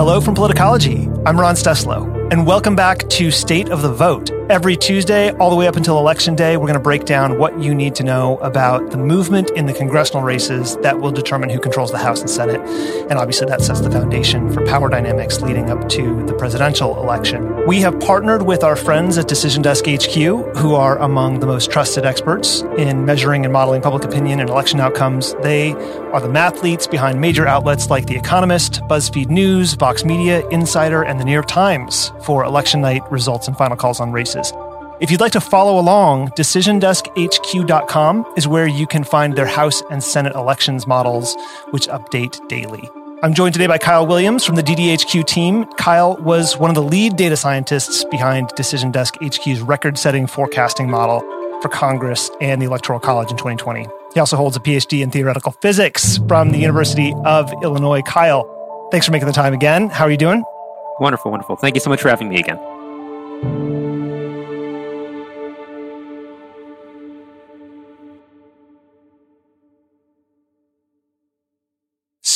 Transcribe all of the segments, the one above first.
Hello from Politicology. I'm Ron Steslow, and welcome back to State of the Vote. Every Tuesday, all the way up until Election Day, we're going to break down what you need to know about the movement in the congressional races that will determine who controls the House and Senate. And obviously, that sets the foundation for power dynamics leading up to the presidential election. We have partnered with our friends at Decision Desk HQ, who are among the most trusted experts in measuring and modeling public opinion and election outcomes. They are the mathletes behind major outlets like The Economist, BuzzFeed News, Vox Media, Insider, and The New York Times for election night results and final calls on races. If you'd like to follow along, DecisionDeskHQ.com is where you can find their House and Senate elections models, which update daily. I'm joined today by Kiel Williams from the DDHQ team. Kiel was one of the lead data scientists behind Decision Desk HQ's record setting forecasting model for Congress and the Electoral College in 2020. He also holds a PhD in theoretical physics from the University of Illinois. Kiel, thanks for making the time again. How are you doing? Wonderful, wonderful. Thank you so much for having me again.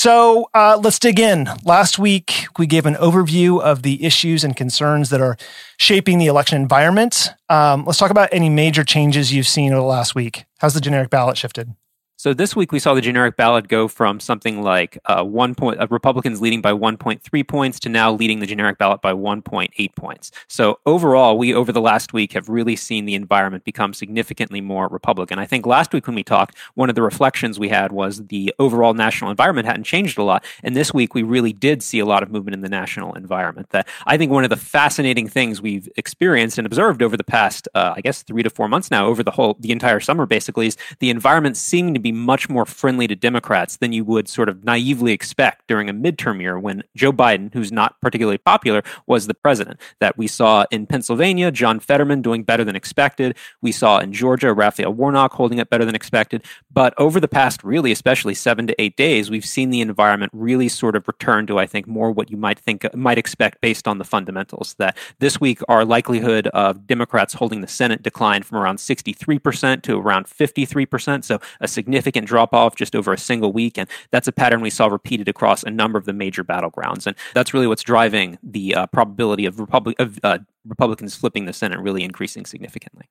So uh, let's dig in. Last week, we gave an overview of the issues and concerns that are shaping the election environment. Um, let's talk about any major changes you've seen over the last week. How's the generic ballot shifted? So this week we saw the generic ballot go from something like uh, one point, uh, Republicans leading by 1.3 points to now leading the generic ballot by 1.8 points. So overall, we over the last week have really seen the environment become significantly more Republican. I think last week when we talked, one of the reflections we had was the overall national environment hadn't changed a lot, and this week we really did see a lot of movement in the national environment. That I think one of the fascinating things we've experienced and observed over the past, uh, I guess, three to four months now, over the whole the entire summer, basically, is the environment seeming to be much more friendly to Democrats than you would sort of naively expect during a midterm year when Joe Biden, who's not particularly popular, was the president. That we saw in Pennsylvania, John Fetterman doing better than expected. We saw in Georgia, Raphael Warnock holding up better than expected. But over the past, really, especially seven to eight days, we've seen the environment really sort of return to, I think, more what you might think, might expect based on the fundamentals. That this week, our likelihood of Democrats holding the Senate declined from around 63% to around 53%. So a significant significant drop off just over a single week. And that's a pattern we saw repeated across a number of the major battlegrounds. And that's really what's driving the uh, probability of, of uh, Republicans flipping the Senate really increasing significantly.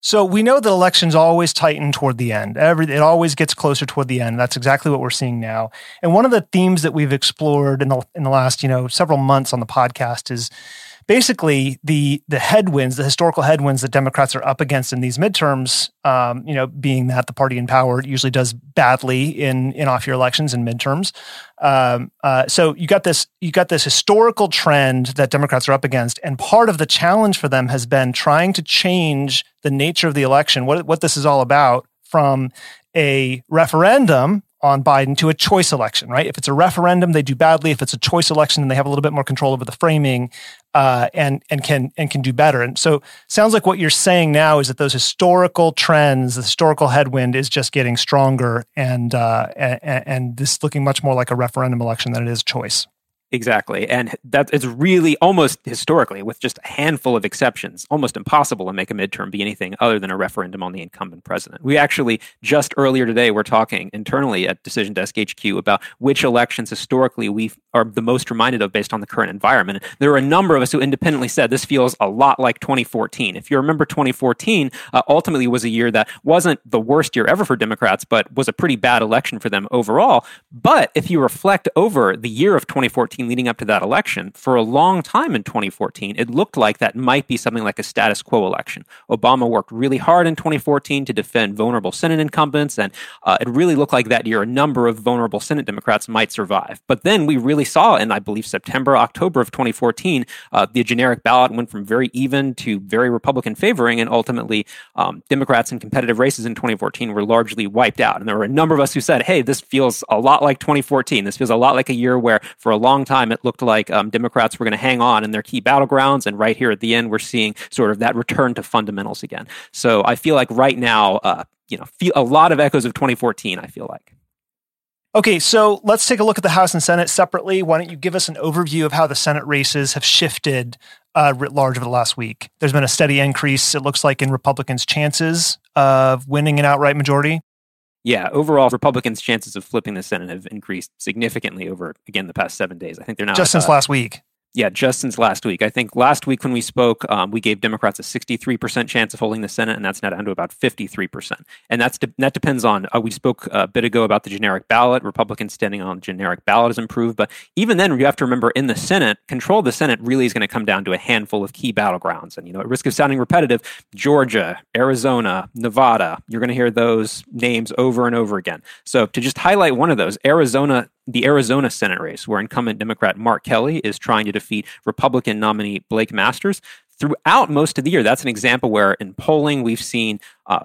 So we know that elections always tighten toward the end. Every it always gets closer toward the end. That's exactly what we're seeing now. And one of the themes that we've explored in the in the last you know several months on the podcast is basically the the headwinds, the historical headwinds that Democrats are up against in these midterms. Um, you know, being that the party in power usually does badly in in off year elections and midterms. Um, uh, so you got this you got this historical trend that Democrats are up against, and part of the challenge for them has been trying to change the nature of the election. What what this is all about from a referendum on Biden to a choice election, right? If it's a referendum, they do badly. If it's a choice election, then they have a little bit more control over the framing uh, and and can and can do better. And so, sounds like what you're saying now is that those historical trends, the historical headwind, is just getting stronger, and uh, and, and this looking much more like a referendum election than it is choice. Exactly. And that it's really almost historically, with just a handful of exceptions, almost impossible to make a midterm be anything other than a referendum on the incumbent president. We actually just earlier today were talking internally at Decision Desk HQ about which elections historically we are the most reminded of based on the current environment. There were a number of us who independently said this feels a lot like 2014. If you remember 2014, uh, ultimately was a year that wasn't the worst year ever for Democrats, but was a pretty bad election for them overall. But if you reflect over the year of 2014 leading up to that election, for a long time in 2014, it looked like that might be something like a status quo election. Obama worked really hard in 2014 to defend vulnerable Senate incumbents, and uh, it really looked like that year a number of vulnerable Senate Democrats might survive. But then we really saw in, I believe, September, October of 2014, uh, the generic ballot went from very even to very Republican favoring, and ultimately, um, Democrats in competitive races in 2014 were largely wiped out. And there were a number of us who said, hey, this feels a lot like 2014. This feels a lot like a year where, for a long time, it looked like um, Democrats were going to hang on in their key battlegrounds. And right here at the end, we're seeing sort of that return to fundamentals again. So I feel like right now, uh, you know, feel a lot of echoes of 2014. I feel like. Okay, so let's take a look at the House and Senate separately. Why don't you give us an overview of how the Senate races have shifted uh, writ large over the last week? There's been a steady increase, it looks like, in Republicans' chances of winning an outright majority. Yeah, overall, Republicans' chances of flipping the Senate have increased significantly over, again, the past seven days. I think they're now just since uh, last week. Yeah, just since last week. I think last week when we spoke, um, we gave Democrats a 63% chance of holding the Senate, and that's now down to about 53%. And that's de- that depends on, uh, we spoke a bit ago about the generic ballot. Republicans standing on generic ballot has improved. But even then, you have to remember in the Senate, control of the Senate really is going to come down to a handful of key battlegrounds. And, you know, at risk of sounding repetitive, Georgia, Arizona, Nevada, you're going to hear those names over and over again. So to just highlight one of those, Arizona the Arizona Senate race, where incumbent Democrat Mark Kelly is trying to defeat Republican nominee Blake Masters. Throughout most of the year, that's an example where in polling we've seen uh,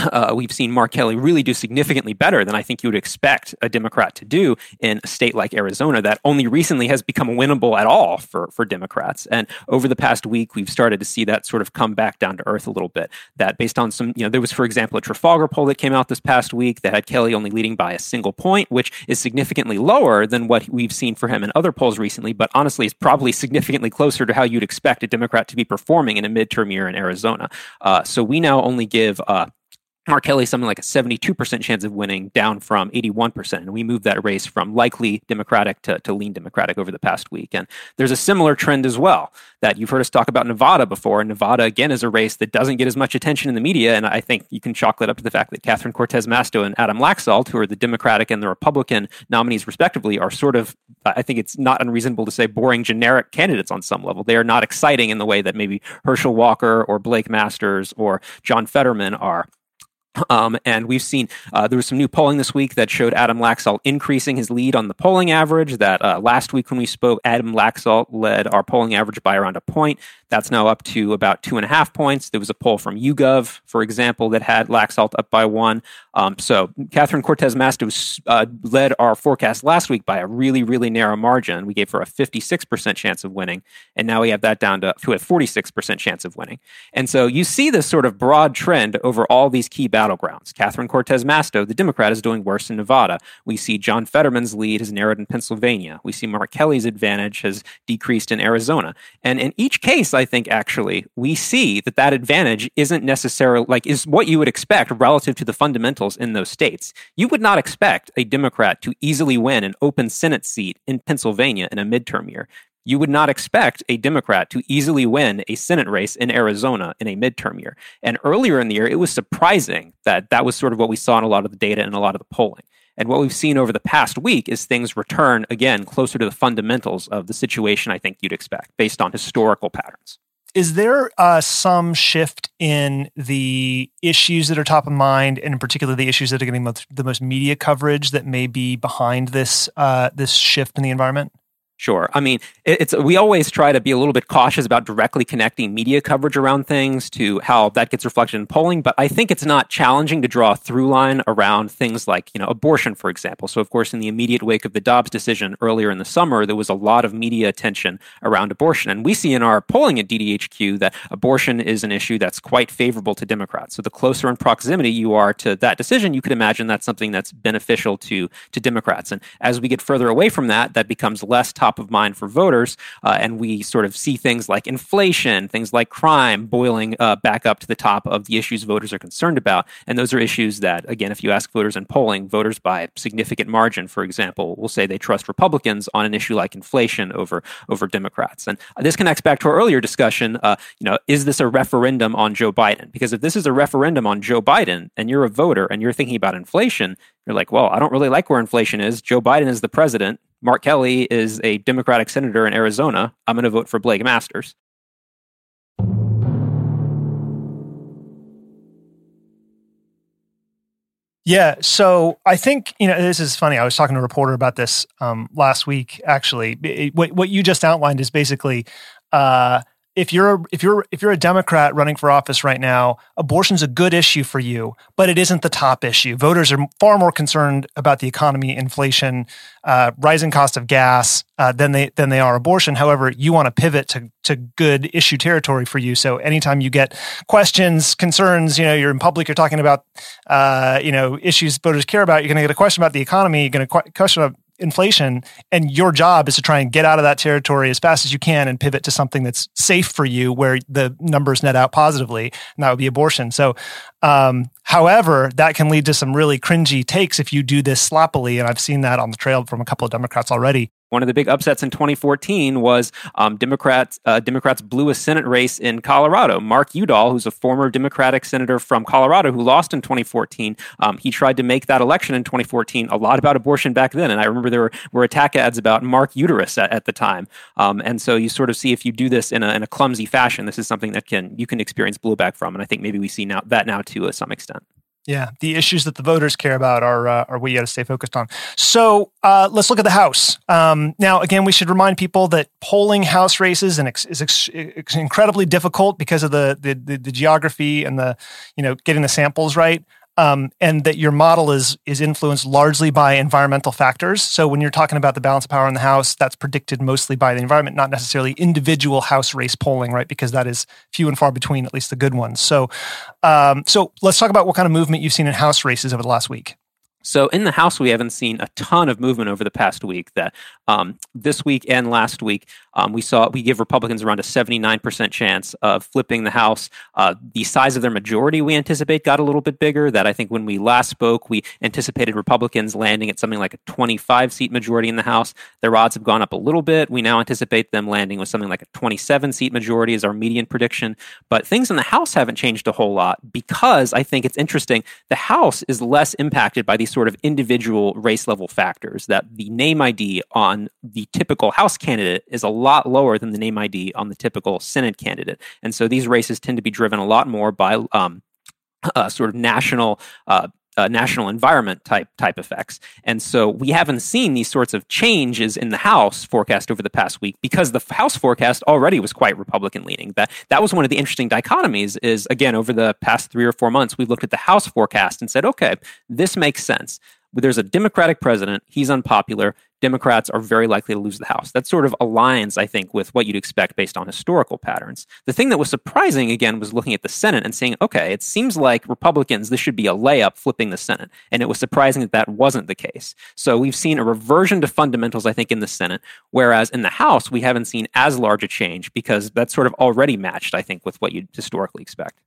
uh, we've seen Mark Kelly really do significantly better than I think you would expect a Democrat to do in a state like Arizona that only recently has become winnable at all for, for Democrats. And over the past week, we've started to see that sort of come back down to earth a little bit. That based on some, you know, there was, for example, a Trafalgar poll that came out this past week that had Kelly only leading by a single point, which is significantly lower than what we've seen for him in other polls recently, but honestly is probably significantly closer to how you'd expect a Democrat to be performing in a midterm year in Arizona. Uh, so we now only give uh, Mark Kelly something like a 72% chance of winning, down from 81%. And we moved that race from likely Democratic to, to lean Democratic over the past week. And there's a similar trend as well that you've heard us talk about Nevada before. And Nevada, again, is a race that doesn't get as much attention in the media. And I think you can chalk that up to the fact that Catherine Cortez Masto and Adam Laxalt, who are the Democratic and the Republican nominees, respectively, are sort of, I think it's not unreasonable to say, boring generic candidates on some level. They are not exciting in the way that maybe Herschel Walker or Blake Masters or John Fetterman are. Um, and we've seen uh, there was some new polling this week that showed Adam Laxalt increasing his lead on the polling average. That uh, last week when we spoke, Adam Laxalt led our polling average by around a point. That's now up to about two and a half points. There was a poll from YouGov, for example, that had Laxalt up by one. Um, so Catherine Cortez Masto uh, led our forecast last week by a really, really narrow margin. We gave her a 56% chance of winning. And now we have that down to, to a 46% chance of winning. And so you see this sort of broad trend over all these key battlegrounds. Catherine Cortez Masto, the Democrat, is doing worse in Nevada. We see John Fetterman's lead has narrowed in Pennsylvania. We see Mark Kelly's advantage has decreased in Arizona. And in each case, I think actually we see that that advantage isn't necessarily like is what you would expect relative to the fundamentals in those states. You would not expect a Democrat to easily win an open Senate seat in Pennsylvania in a midterm year. You would not expect a Democrat to easily win a Senate race in Arizona in a midterm year. And earlier in the year, it was surprising that that was sort of what we saw in a lot of the data and a lot of the polling. And what we've seen over the past week is things return again closer to the fundamentals of the situation I think you'd expect based on historical patterns. Is there uh, some shift in the issues that are top of mind, and in particular the issues that are getting most, the most media coverage that may be behind this uh, this shift in the environment? Sure. I mean, it's we always try to be a little bit cautious about directly connecting media coverage around things to how that gets reflected in polling, but I think it's not challenging to draw a through line around things like, you know, abortion for example. So of course in the immediate wake of the Dobbs decision earlier in the summer, there was a lot of media attention around abortion. And we see in our polling at DDHQ that abortion is an issue that's quite favorable to Democrats. So the closer in proximity you are to that decision, you could imagine that's something that's beneficial to to Democrats. And as we get further away from that, that becomes less top top of mind for voters. Uh, and we sort of see things like inflation, things like crime boiling uh, back up to the top of the issues voters are concerned about. And those are issues that, again, if you ask voters in polling, voters by significant margin, for example, will say they trust Republicans on an issue like inflation over, over Democrats. And this connects back to our earlier discussion. Uh, you know, is this a referendum on Joe Biden? Because if this is a referendum on Joe Biden and you're a voter and you're thinking about inflation, you're like, well, I don't really like where inflation is. Joe Biden is the president. Mark Kelly is a Democratic senator in Arizona. I'm going to vote for Blake Masters. Yeah, so I think you know this is funny. I was talking to a reporter about this um, last week. Actually, it, what what you just outlined is basically uh, if you're a, if you're if you're a Democrat running for office right now, abortion's a good issue for you, but it isn't the top issue. Voters are far more concerned about the economy, inflation, uh, rising cost of gas uh, than they than they are abortion. However, you want to pivot to to good issue territory for you. So anytime you get questions, concerns, you know, you're in public, you're talking about uh, you know issues voters care about. You're going to get a question about the economy. You're going to question about inflation, and your job is to try and get out of that territory as fast as you can and pivot to something that's safe for you, where the numbers net out positively, and that would be abortion. So, um, however, that can lead to some really cringy takes if you do this sloppily, and I've seen that on the trail from a couple of Democrats already. One of the big upsets in 2014 was um, Democrats uh, Democrats blew a Senate race in Colorado. Mark Udall, who's a former Democratic senator from Colorado who lost in 2014, um, he tried to make that election in 2014 a lot about abortion back then. And I remember there were, were attack ads about Mark Uterus at, at the time. Um, and so you sort of see if you do this in a, in a clumsy fashion, this is something that can you can experience blowback from. And I think maybe we see now that now to uh, some extent. Yeah, the issues that the voters care about are uh, are we got to stay focused on. So uh, let's look at the House. Um, now, again, we should remind people that polling House races and is ex- incredibly difficult because of the, the the the geography and the you know getting the samples right um, and that your model is is influenced largely by environmental factors. So when you're talking about the balance of power in the House, that's predicted mostly by the environment, not necessarily individual House race polling, right? Because that is few and far between, at least the good ones. So, um, so let's talk about what kind of movement you've seen in House races over the last week. So in the House, we haven't seen a ton of movement over the past week. That um, this week and last week, um, we saw we give Republicans around a seventy nine percent chance of flipping the House. Uh, the size of their majority we anticipate got a little bit bigger. That I think when we last spoke, we anticipated Republicans landing at something like a twenty five seat majority in the House. Their odds have gone up a little bit. We now anticipate them landing with something like a twenty seven seat majority as our median prediction. But things in the House haven't changed a whole lot because I think it's interesting. The House is less impacted by these sort of individual race level factors that the name ID on the typical House candidate is a lot lower than the name ID on the typical Senate candidate. And so these races tend to be driven a lot more by um, uh, sort of national uh, uh, national environment type type effects. And so we haven't seen these sorts of changes in the House forecast over the past week because the House forecast already was quite Republican leaning. That that was one of the interesting dichotomies. Is again over the past three or four months we've looked at the House forecast and said, okay, this makes sense there's a Democratic president, he's unpopular. Democrats are very likely to lose the House. That sort of aligns, I think, with what you'd expect based on historical patterns. The thing that was surprising, again, was looking at the Senate and saying, okay, it seems like Republicans, this should be a layup flipping the Senate. And it was surprising that that wasn't the case. So we've seen a reversion to fundamentals, I think, in the Senate, whereas in the House, we haven't seen as large a change because that's sort of already matched, I think, with what you'd historically expect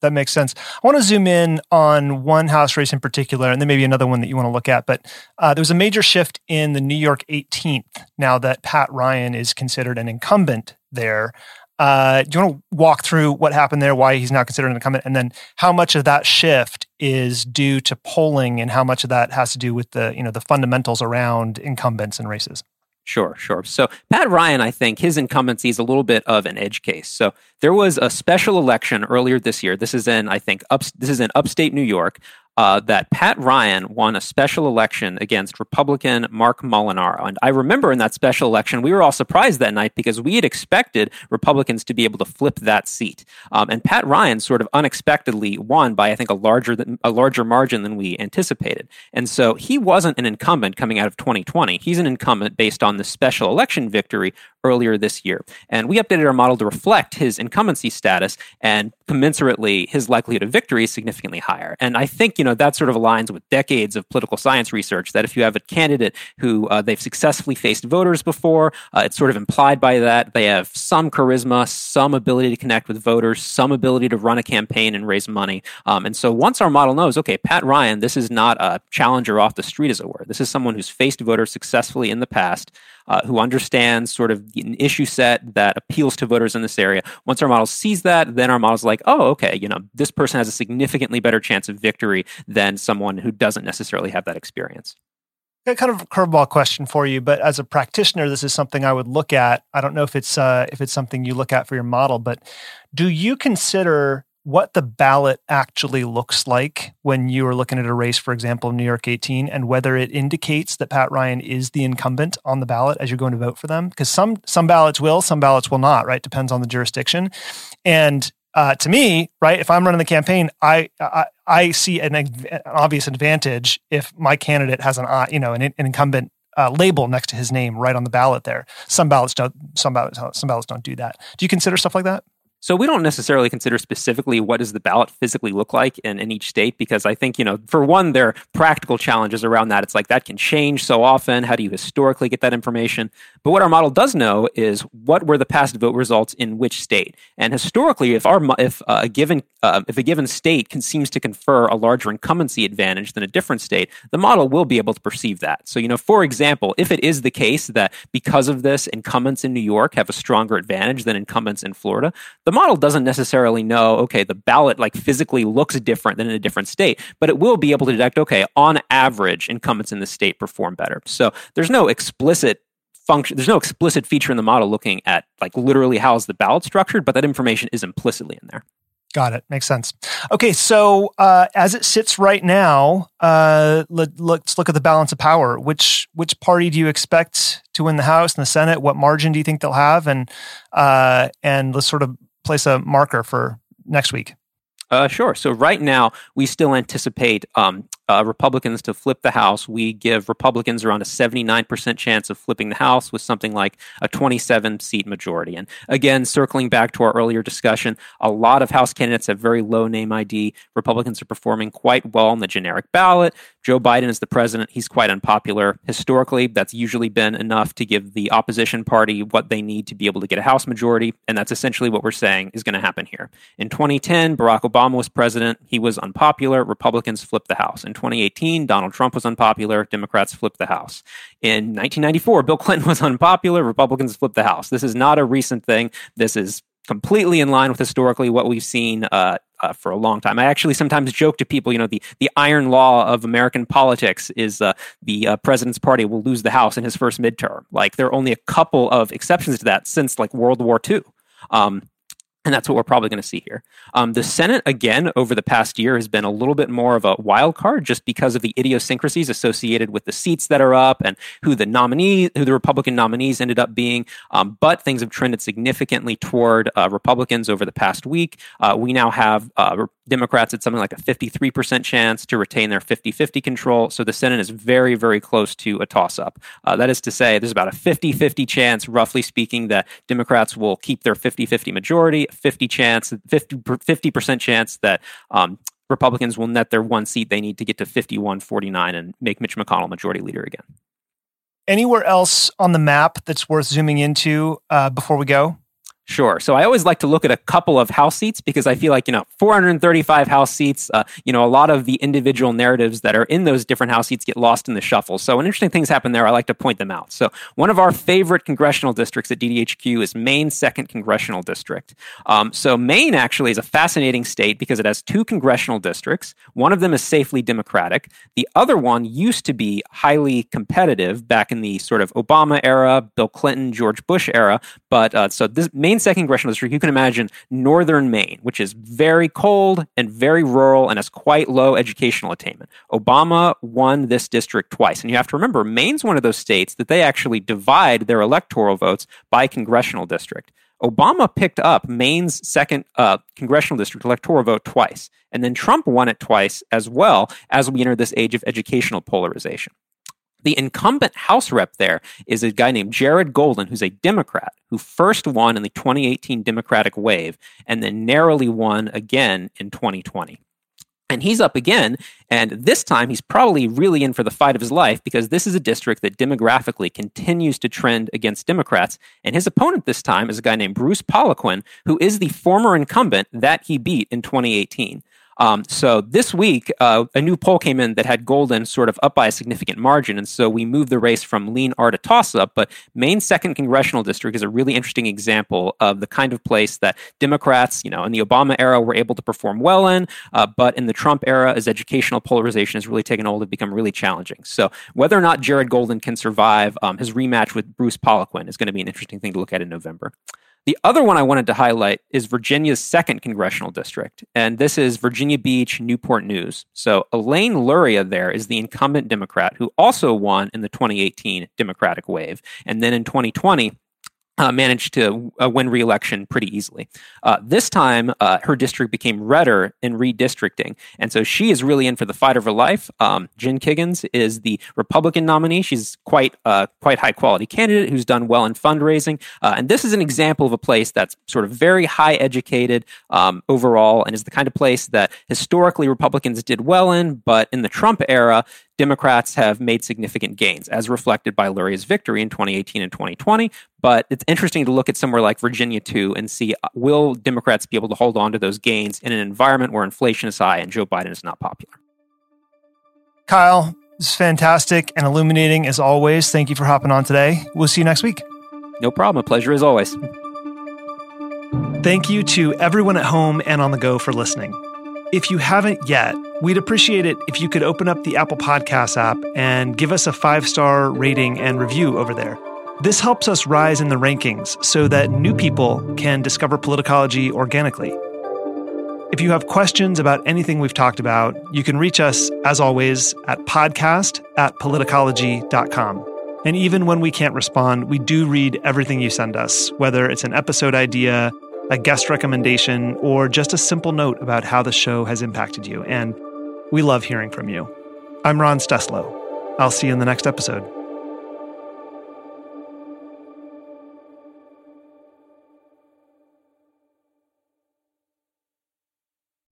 that makes sense. I want to zoom in on one house race in particular, and then maybe another one that you want to look at. But uh, there was a major shift in the New York 18th now that Pat Ryan is considered an incumbent there. Uh, do you want to walk through what happened there, why he's now considered an incumbent, and then how much of that shift is due to polling, and how much of that has to do with the you know the fundamentals around incumbents and races? Sure, sure. So Pat Ryan, I think his incumbency is a little bit of an edge case. So there was a special election earlier this year. This is in, I think, up, this is in upstate New York uh, that Pat Ryan won a special election against Republican Mark Molinaro. And I remember in that special election, we were all surprised that night because we had expected Republicans to be able to flip that seat. Um, and Pat Ryan sort of unexpectedly won by, I think, a larger a larger margin than we anticipated. And so he wasn't an incumbent coming out of 2020. He's an incumbent based on the special election victory earlier this year. And we updated our model to reflect his incumbency status and commensurately his likelihood of victory is significantly higher. And I think, you know, know, that sort of aligns with decades of political science research that if you have a candidate who uh, they've successfully faced voters before, uh, it's sort of implied by that they have some charisma, some ability to connect with voters, some ability to run a campaign and raise money. Um, and so once our model knows, okay, Pat Ryan, this is not a challenger off the street, as it were. This is someone who's faced voters successfully in the past uh, who understands sort of an issue set that appeals to voters in this area. Once our model sees that, then our model's like, oh, okay, you know, this person has a significantly better chance of victory than someone who doesn't necessarily have that experience. Got kind of a curveball question for you, but as a practitioner, this is something I would look at. I don't know if it's uh, if it's something you look at for your model, but do you consider what the ballot actually looks like when you are looking at a race, for example, New York 18, and whether it indicates that Pat Ryan is the incumbent on the ballot as you're going to vote for them. Because some some ballots will, some ballots will not. Right, depends on the jurisdiction. And uh, to me, right, if I'm running the campaign, I I, I see an, an, obvious advantage if my candidate has an you know an, an incumbent uh, label next to his name right on the ballot there. Some ballots don't. Some ballots some ballots don't do that. Do you consider stuff like that? So we don't necessarily consider specifically what does the ballot physically look like in, in each state because I think, you know, for one, there are practical challenges around that. It's like that can change so often. How do you historically get that information? But what our model does know is what were the past vote results in which state. And historically, if our if a given uh, if a given state can, seems to confer a larger incumbency advantage than a different state, the model will be able to perceive that. So, you know, for example, if it is the case that because of this, incumbents in New York have a stronger advantage than incumbents in Florida, the model doesn't necessarily know, okay, the ballot like physically looks different than in a different state, but it will be able to detect, okay, on average, incumbents in the state perform better. So there's no explicit function there's no explicit feature in the model looking at like literally how is the ballot structured but that information is implicitly in there Got it. Makes sense. Okay, so uh, as it sits right now, uh, let, us look at the balance of power. Which which party do you expect to win the House and the Senate? What margin do you think they'll have? And uh, and let's sort of place a marker for next week. Uh, sure. So right now, we still anticipate um, uh, Republicans to flip the House. We give Republicans around a 79% chance of flipping the House with something like a 27 seat majority. And again, circling back to our earlier discussion, a lot of House candidates have very low name ID. Republicans are performing quite well on the generic ballot. Joe Biden is the president. He's quite unpopular. Historically, that's usually been enough to give the opposition party what they need to be able to get a House majority. And that's essentially what we're saying is going to happen here. In 2010, Barack Obama was president. He was unpopular. Republicans flipped the House. In 2018, Donald Trump was unpopular. Democrats flipped the House. In 1994, Bill Clinton was unpopular. Republicans flipped the House. This is not a recent thing. This is completely in line with historically what we've seen uh, uh, for a long time. I actually sometimes joke to people, you know, the, the iron law of American politics is uh, the uh, president's party will lose the House in his first midterm. Like there are only a couple of exceptions to that since like World War II. Um, and that's what we're probably going to see here. Um, the Senate, again, over the past year has been a little bit more of a wild card just because of the idiosyncrasies associated with the seats that are up and who the nominee, who the Republican nominees ended up being. Um, but things have trended significantly toward uh, Republicans over the past week. Uh, we now have uh, Democrats had something like a 53% chance to retain their 50 50 control. So the Senate is very, very close to a toss up. Uh, that is to say, there's about a 50 50 chance, roughly speaking, that Democrats will keep their 50 50 majority 50 chance, 50 percent chance that um, Republicans will net their one seat they need to get to 51 49 and make Mitch McConnell majority leader again. Anywhere else on the map that's worth zooming into uh, before we go? Sure. So I always like to look at a couple of house seats because I feel like, you know, 435 house seats, uh, you know, a lot of the individual narratives that are in those different house seats get lost in the shuffle. So when interesting things happen there, I like to point them out. So one of our favorite congressional districts at DDHQ is Maine's second congressional district. Um, so Maine actually is a fascinating state because it has two congressional districts. One of them is safely Democratic. The other one used to be highly competitive back in the sort of Obama era, Bill Clinton, George Bush era. But uh, so this Maine second congressional district, you can imagine northern Maine, which is very cold and very rural and has quite low educational attainment. Obama won this district twice. And you have to remember, Maine's one of those states that they actually divide their electoral votes by congressional district. Obama picked up Maine's second uh, congressional district electoral vote twice, and then Trump won it twice as well as we enter this age of educational polarization. The incumbent House rep there is a guy named Jared Golden, who's a Democrat, who first won in the 2018 Democratic wave and then narrowly won again in 2020. And he's up again, and this time he's probably really in for the fight of his life because this is a district that demographically continues to trend against Democrats. And his opponent this time is a guy named Bruce Poliquin, who is the former incumbent that he beat in 2018. Um, so this week, uh, a new poll came in that had Golden sort of up by a significant margin, and so we moved the race from lean R to toss up. But Maine's second congressional district is a really interesting example of the kind of place that Democrats, you know, in the Obama era were able to perform well in, uh, but in the Trump era, as educational polarization has really taken hold, have become really challenging. So whether or not Jared Golden can survive um, his rematch with Bruce Poliquin is going to be an interesting thing to look at in November. The other one I wanted to highlight is Virginia's second congressional district, and this is Virginia Beach, Newport News. So Elaine Luria there is the incumbent Democrat who also won in the 2018 Democratic wave. And then in 2020, uh, managed to uh, win re-election pretty easily. Uh, this time, uh, her district became redder in redistricting, and so she is really in for the fight of her life. Um, Jen Kiggans is the Republican nominee. She's quite uh, quite high quality candidate who's done well in fundraising, uh, and this is an example of a place that's sort of very high educated um, overall, and is the kind of place that historically Republicans did well in, but in the Trump era Democrats have made significant gains, as reflected by Luria's victory in 2018 and 2020. But it's interesting to look at somewhere like Virginia too and see uh, will Democrats be able to hold on to those gains in an environment where inflation is high and Joe Biden is not popular. Kiel, this is fantastic and illuminating as always. Thank you for hopping on today. We'll see you next week. No problem. A pleasure as always. Thank you to everyone at home and on the go for listening. If you haven't yet, we'd appreciate it if you could open up the Apple Podcasts app and give us a five star rating and review over there. This helps us rise in the rankings so that new people can discover politicology organically. If you have questions about anything we've talked about, you can reach us, as always, at podcast at politicology.com. And even when we can't respond, we do read everything you send us, whether it's an episode idea, a guest recommendation, or just a simple note about how the show has impacted you. And we love hearing from you. I'm Ron Steslow. I'll see you in the next episode.